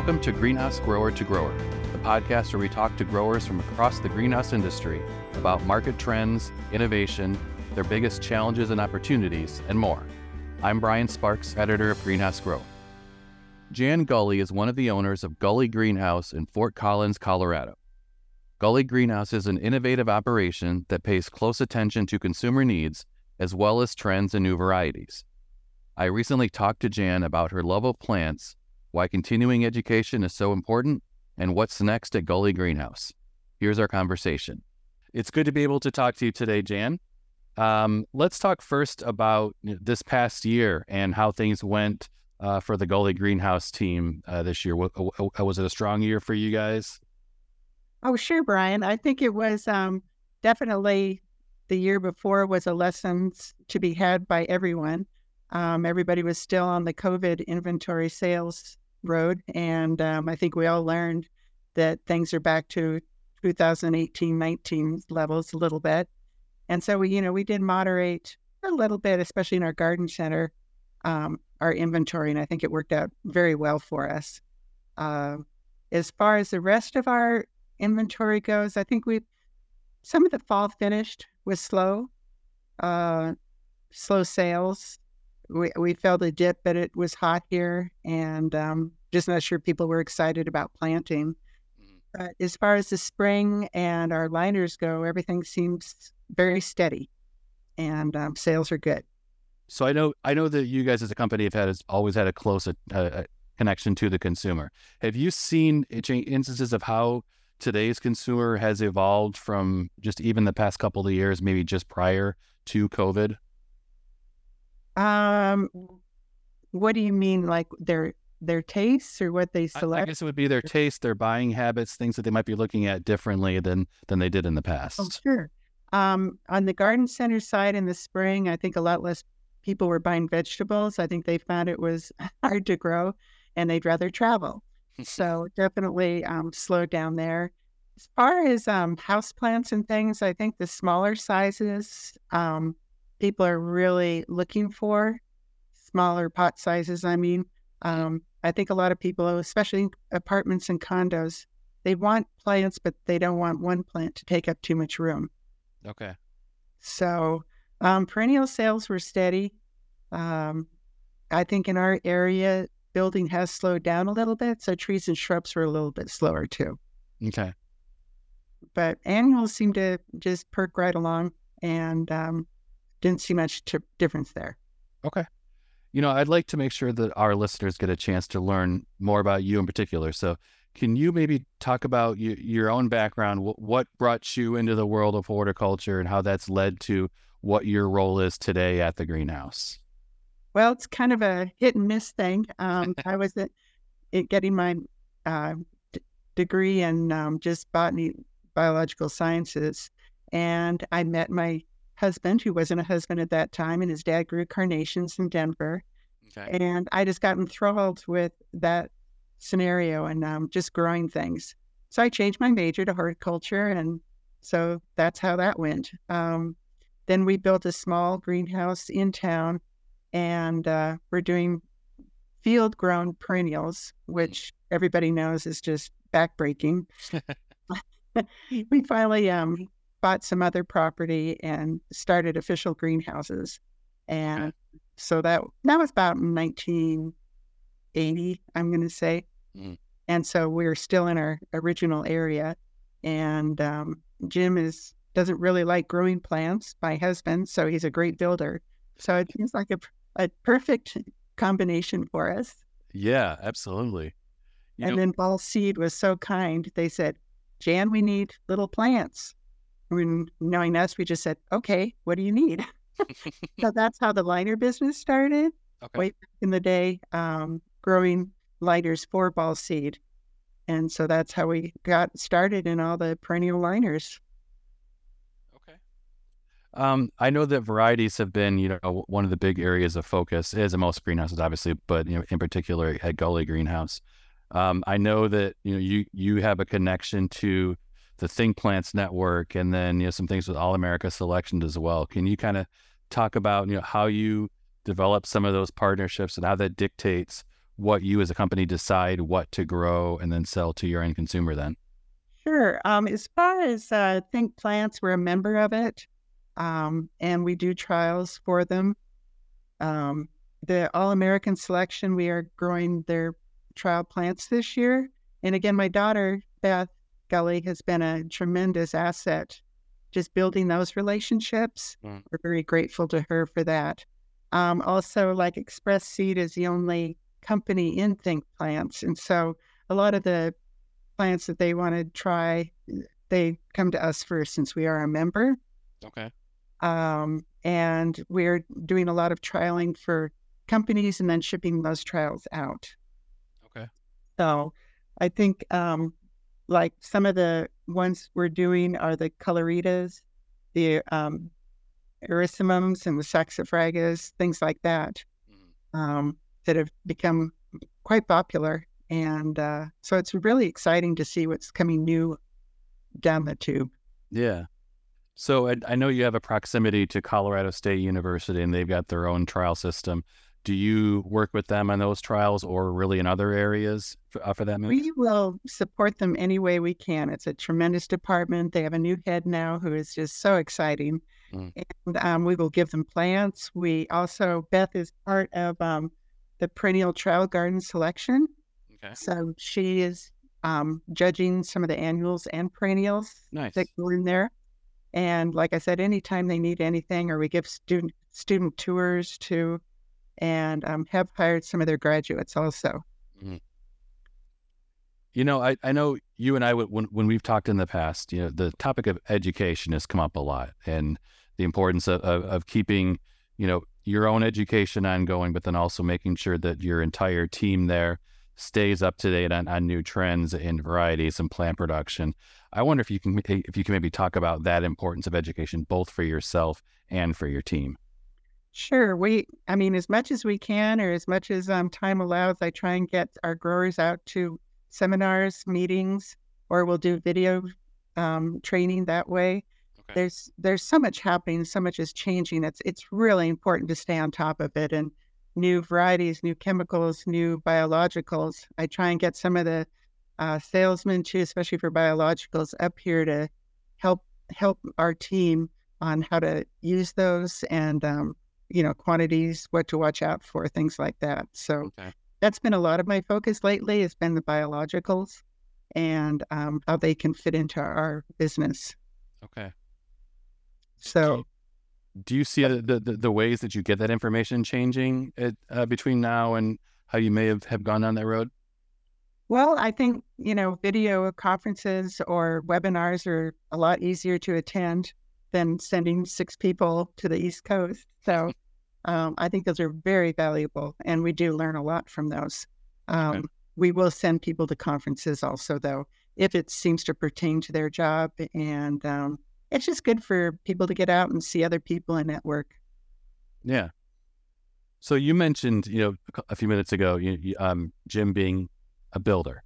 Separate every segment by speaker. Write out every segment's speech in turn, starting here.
Speaker 1: Welcome to Greenhouse Grower to Grower, the podcast where we talk to growers from across the greenhouse industry about market trends, innovation, their biggest challenges and opportunities, and more. I'm Brian Sparks, editor of Greenhouse Grow. Jan Gulley is one of the owners of Gulley Greenhouse in Fort Collins, Colorado. Gulley Greenhouse is an innovative operation that pays close attention to consumer needs as well as trends and new varieties. I recently talked to Jan about her love of plants why continuing education is so important, and what's next at Gulley Greenhouse. Here's our conversation. It's good to be able to talk to you today, Jan. Um, let's talk first about this past year and how things went uh, for the Gulley Greenhouse team uh, this year. Was it a strong year for you guys?
Speaker 2: Oh, sure, Brian. I think it was um, definitely the year before was a lesson to be had by everyone. Um, everybody was still on the COVID inventory sales road. And um, I think we all learned that things are back to 2018 19 levels a little bit. And so we, you know, we did moderate a little bit, especially in our garden center, um, our inventory. And I think it worked out very well for us. Uh, as far as the rest of our inventory goes, I think we, some of the fall finished was slow, uh, slow sales we, we felt a dip, but it was hot here and um, just not sure people were excited about planting. Mm-hmm. But as far as the spring and our liners go, everything seems very steady and um, sales are good.
Speaker 1: So I know I know that you guys as a company have had always had a close uh, uh, connection to the consumer. Have you seen instances of how today's consumer has evolved from just even the past couple of years, maybe just prior to COVID?
Speaker 2: Um, what do you mean, like their their tastes or what they select?
Speaker 1: I, I guess it would be their taste, their buying habits, things that they might be looking at differently than than they did in the past.
Speaker 2: Oh, sure. Um, on the garden center side in the spring, I think a lot less people were buying vegetables. I think they found it was hard to grow, and they'd rather travel. so definitely um, slowed down there. As far as um, house plants and things, I think the smaller sizes um, people are really looking for smaller pot sizes. I mean, um, I think a lot of people, especially apartments and condos, they want plants, but they don't want one plant to take up too much room.
Speaker 1: Okay.
Speaker 2: So um, perennial sales were steady. Um, I think in our area, building has slowed down a little bit. So trees and shrubs were a little bit slower too.
Speaker 1: Okay.
Speaker 2: But annuals seem to just perk right along. And um, didn't see much t- difference there.
Speaker 1: Okay. You know, I'd like to make sure that our listeners get a chance to learn more about you in particular. So, can you maybe talk about you, your own background? What, what brought you into the world of horticulture and how that's led to what your role is today at the greenhouse?
Speaker 2: Well, it's kind of a hit and miss thing. Um, I was at, at getting my uh, d- degree in um, just botany, biological sciences, and I met my husband, who wasn't a husband at that time, and his dad grew carnations in Denver. Okay. And I just got enthralled with that scenario and um, just growing things. So I changed my major to horticulture, and so that's how that went. Um, then we built a small greenhouse in town, and uh, we're doing field grown perennials, which everybody knows is just backbreaking. we finally um, bought some other property and started official greenhouses. And okay. so that that was about 1980, I'm going to say. Mm. And so we're still in our original area. And um, Jim is doesn't really like growing plants. My husband, so he's a great builder. So it seems like a, a perfect combination for us.
Speaker 1: Yeah, absolutely.
Speaker 2: You and know, then Ball Seed was so kind. They said, Jan, we need little plants when knowing us, we just said, okay, what do you need? so that's how the liner business started. Okay. Way back in the day, um, growing lighters for ball seed. And so that's how we got started in all the perennial liners.
Speaker 1: Okay. Um, I know that varieties have been, you know, one of the big areas of focus is in most greenhouses, obviously, but you know, in particular at Gulley Greenhouse. Um, I know that you know you you have a connection to the Think Plants Network, and then you know some things with All America Selections as well. Can you kind of talk about you know how you develop some of those partnerships and how that dictates what you as a company decide what to grow and then sell to your end consumer then?
Speaker 2: Sure. Um, as far as uh, Think Plants, we're a member of it, um, and we do trials for them. Um, the All American Selection, we are growing their trial plants this year. And again, my daughter, Beth Gulley, has been a tremendous asset just building those relationships. Mm. We're very grateful to her for that. Um, also, like Express Seed is the only company in Think Plants. And so a lot of the plants that they want to try, they come to us first since we are a member.
Speaker 1: Okay.
Speaker 2: Um, and we're doing a lot of trialing for companies and then shipping those trials out.
Speaker 1: Okay.
Speaker 2: So I think um, like some of the ones we're doing are the coloritas, the um, erysimums and the saxifragas, things like that, mm-hmm. um, that have become quite popular. And uh, so it's really exciting to see what's coming new down the tube.
Speaker 1: Yeah. So I, I know you have a proximity to Colorado State University and they've got their own trial system. Do you work with them on those trials or really in other areas for, uh, for that matter?
Speaker 2: We will support them any way we can. It's a tremendous department. They have a new head now who is just so exciting. Mm. And um, we will give them plants. We also, Beth is part of um, the perennial trial garden selection.
Speaker 1: Okay.
Speaker 2: So she is um, judging some of the annuals and perennials
Speaker 1: nice.
Speaker 2: that go in there. And like I said, anytime they need anything, or we give student student tours to and um, have hired some of their graduates also. Mm-hmm.
Speaker 1: You know, I, I know you and I, when, when we've talked in the past, you know, the topic of education has come up a lot and the importance of, of, of keeping, you know, your own education ongoing, but then also making sure that your entire team there stays up to date on, on new trends in varieties and plant production. I wonder if you can if you can maybe talk about that importance of education both for yourself and for your team.
Speaker 2: Sure. We, I mean, as much as we can, or as much as um, time allows, I try and get our growers out to seminars, meetings, or we'll do video um, training that way. Okay. There's there's so much happening, so much is changing. It's it's really important to stay on top of it and new varieties, new chemicals, new biologicals. I try and get some of the uh, salesmen too, especially for biologicals, up here to help help our team on how to use those and um, you know, quantities, what to watch out for, things like that. So okay. that's been a lot of my focus lately has been the biologicals and um, how they can fit into our business.
Speaker 1: Okay.
Speaker 2: So,
Speaker 1: do you see the, the, the ways that you get that information changing it, uh, between now and how you may have, have gone down that road?
Speaker 2: Well, I think, you know, video conferences or webinars are a lot easier to attend than sending six people to the East Coast. So um, I think those are very valuable, and we do learn a lot from those. Um, okay. We will send people to conferences also, though, if it seems to pertain to their job. And um, it's just good for people to get out and see other people and network.
Speaker 1: Yeah. So you mentioned, you know, a few minutes ago, you, you, um, Jim being a builder.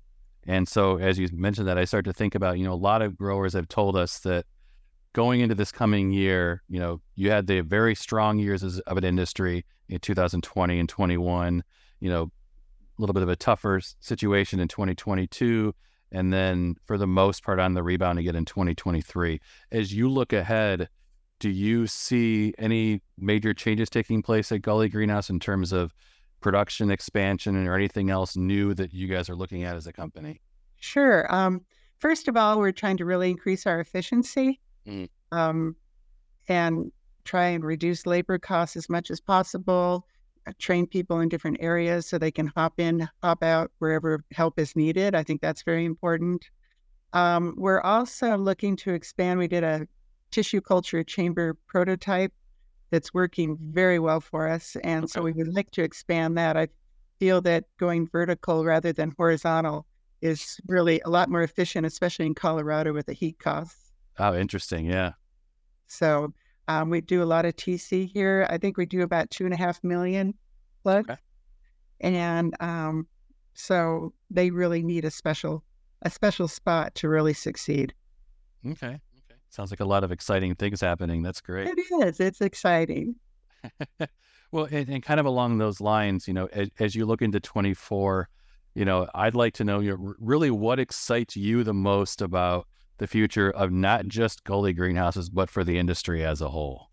Speaker 1: And so as you mentioned that, I start to think about, you know, a lot of growers have told us that going into this coming year, you know, you had the very strong years of an industry in 2020 and 21, you know, a little bit of a tougher situation in 2022, and then for the most part on the rebound again in 2023. As you look ahead, do you see any major changes taking place at Gulley Greenhouse in terms of production expansion or anything else new that you guys are looking at as a company?
Speaker 2: Sure. Um, first of all, we're trying to really increase our efficiency mm. um, and try and reduce labor costs as much as possible. Uh, train people in different areas so they can hop in, hop out wherever help is needed. I think that's very important. Um, we're also looking to expand. We did a tissue culture chamber prototype that's working very well for us. And okay. so we would like to expand that. I feel that going vertical rather than horizontal is really a lot more efficient, especially in Colorado with the heat costs.
Speaker 1: Oh, interesting. Yeah.
Speaker 2: So um, we do a lot of TC here. I think we do about two and a half million plus. Okay. And um, so they really need a special a special spot to really succeed.
Speaker 1: Okay. Okay. Sounds like a lot of exciting things happening. That's great.
Speaker 2: It is. It's exciting.
Speaker 1: well, and, and, kind of along those lines, you know, as, as you look into 24, you know, I'd like to know you know, really what excites you the most about the future of not just Gulley greenhouses, but for the industry as a whole.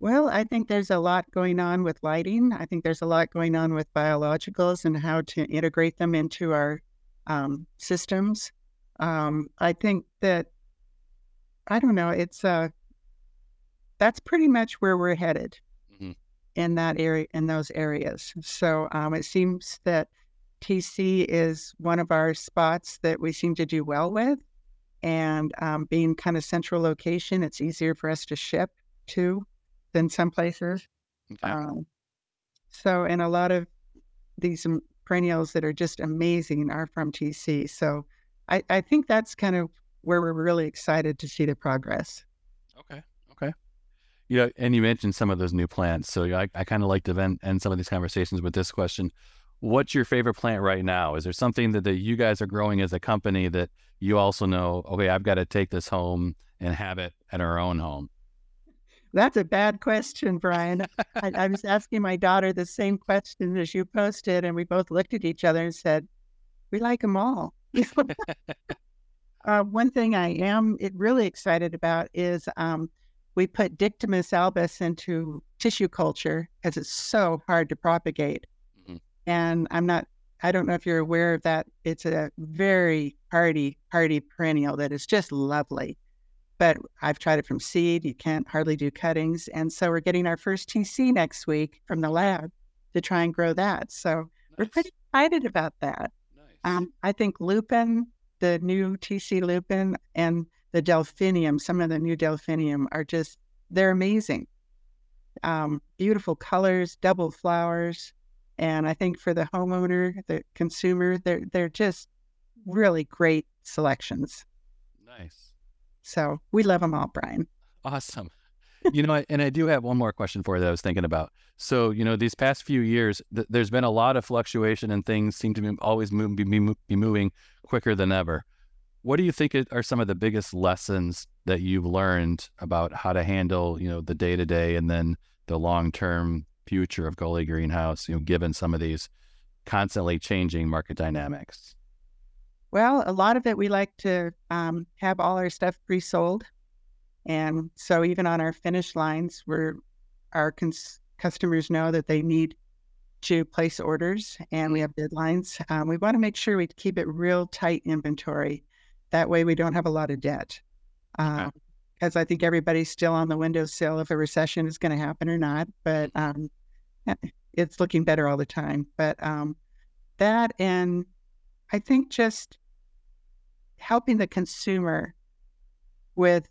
Speaker 2: Well, I think there's a lot going on with lighting. I think there's a lot going on with biologicals and how to integrate them into our um, systems. Um, I think that I don't know. It's uh, that's pretty much where we're headed mm-hmm. in that area, in those areas. So um, it seems that TC is one of our spots that we seem to do well with, and um, being kind of central location, it's easier for us to ship to than some places. Okay. Um, so, and a lot of these perennials that are just amazing are from TC. So, I, I think that's kind of where we're really excited to see the progress.
Speaker 1: Okay. Okay. Yeah. And you mentioned some of those new plants. So I, I kind of like to end, end some of these conversations with this question. What's your favorite plant right now? Is there something that, that you guys are growing as a company that you also know, okay, I've got to take this home and have it at our own home?
Speaker 2: That's a bad question, Brian. I, I, was asking my daughter the same question as you posted, and we both looked at each other and said, "We like them all." uh, one thing I am really excited about is um, we put Dictamnus albus into tissue culture because it's so hard to propagate. And I'm not, I don't know if you're aware of that. It's a very hardy, hardy perennial that is just lovely. But I've tried it from seed. You can't hardly do cuttings. And so we're getting our first TC next week from the lab to try and grow that. So nice. we're pretty excited about that. Nice. Um, I think lupin the new TC lupin and the delphinium, some of the new delphinium are just, they're amazing. Um, beautiful colors, double flowers. And I think for the homeowner, the consumer, they're, they're just really great selections.
Speaker 1: Nice.
Speaker 2: So we love them all, Brian.
Speaker 1: Awesome. you know, and I do have one more question for you that I was thinking about. So, you know, these past few years, th- there's been a lot of fluctuation and things seem to be always move, be, be moving quicker than ever. What do you think are some of the biggest lessons that you've learned about how to handle, you know, the day to day and then the long term future of Gulley Greenhouse, you know, given some of these constantly changing market dynamics?
Speaker 2: Well, a lot of it we like to um, have all our stuff pre sold. And so even on our finish lines, where our cons- customers know that they need to place orders and we have deadlines, um, we want to make sure we keep it real tight inventory. That way we don't have a lot of debt. Because I think everybody's still on the windowsill if a recession is going to happen or not. But um, eh, it's looking better all the time. But um, that and I think just helping the consumer with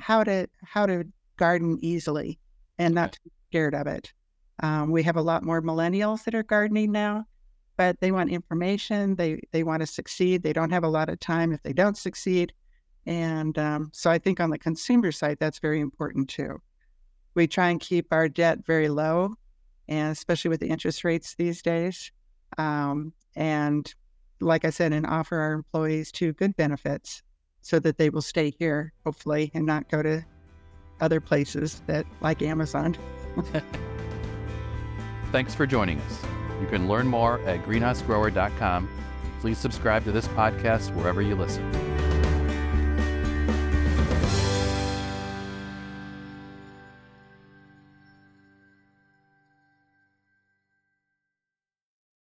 Speaker 2: how to how to garden easily and not to be scared of it. Um, we have a lot more millennials that are gardening now, but they want information. They they want to succeed. They don't have a lot of time if they don't succeed, and um, so I think on the consumer side that's very important too. We try and keep our debt very low, and especially with the interest rates these days. Um, and like I said, and offer our employees two good benefits so that they will stay here, hopefully, and not go to other places that like Amazon.
Speaker 1: Thanks for joining us. You can learn more at greenhousegrower.com. Please subscribe to this podcast wherever you listen.